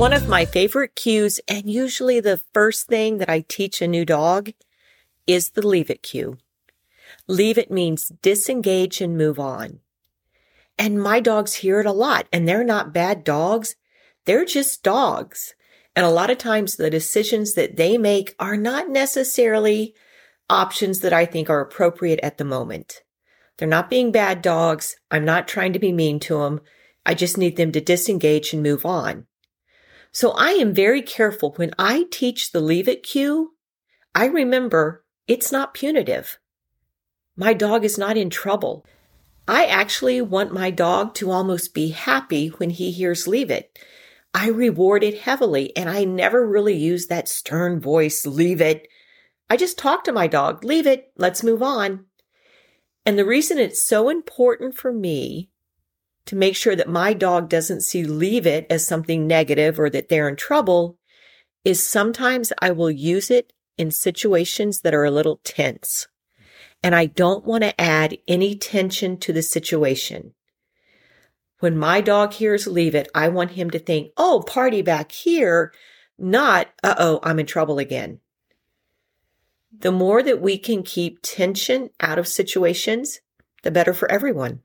One of my favorite cues, and usually the first thing that I teach a new dog, is the leave it cue. Leave it means disengage and move on. And my dogs hear it a lot, and they're not bad dogs. They're just dogs. And a lot of times the decisions that they make are not necessarily options that I think are appropriate at the moment. They're not being bad dogs. I'm not trying to be mean to them. I just need them to disengage and move on. So I am very careful when I teach the leave it cue. I remember it's not punitive. My dog is not in trouble. I actually want my dog to almost be happy when he hears leave it. I reward it heavily and I never really use that stern voice, leave it. I just talk to my dog, leave it, let's move on. And the reason it's so important for me to make sure that my dog doesn't see leave it as something negative or that they're in trouble is sometimes I will use it in situations that are a little tense. And I don't want to add any tension to the situation. When my dog hears leave it, I want him to think, oh, party back here, not, uh oh, I'm in trouble again. The more that we can keep tension out of situations, the better for everyone.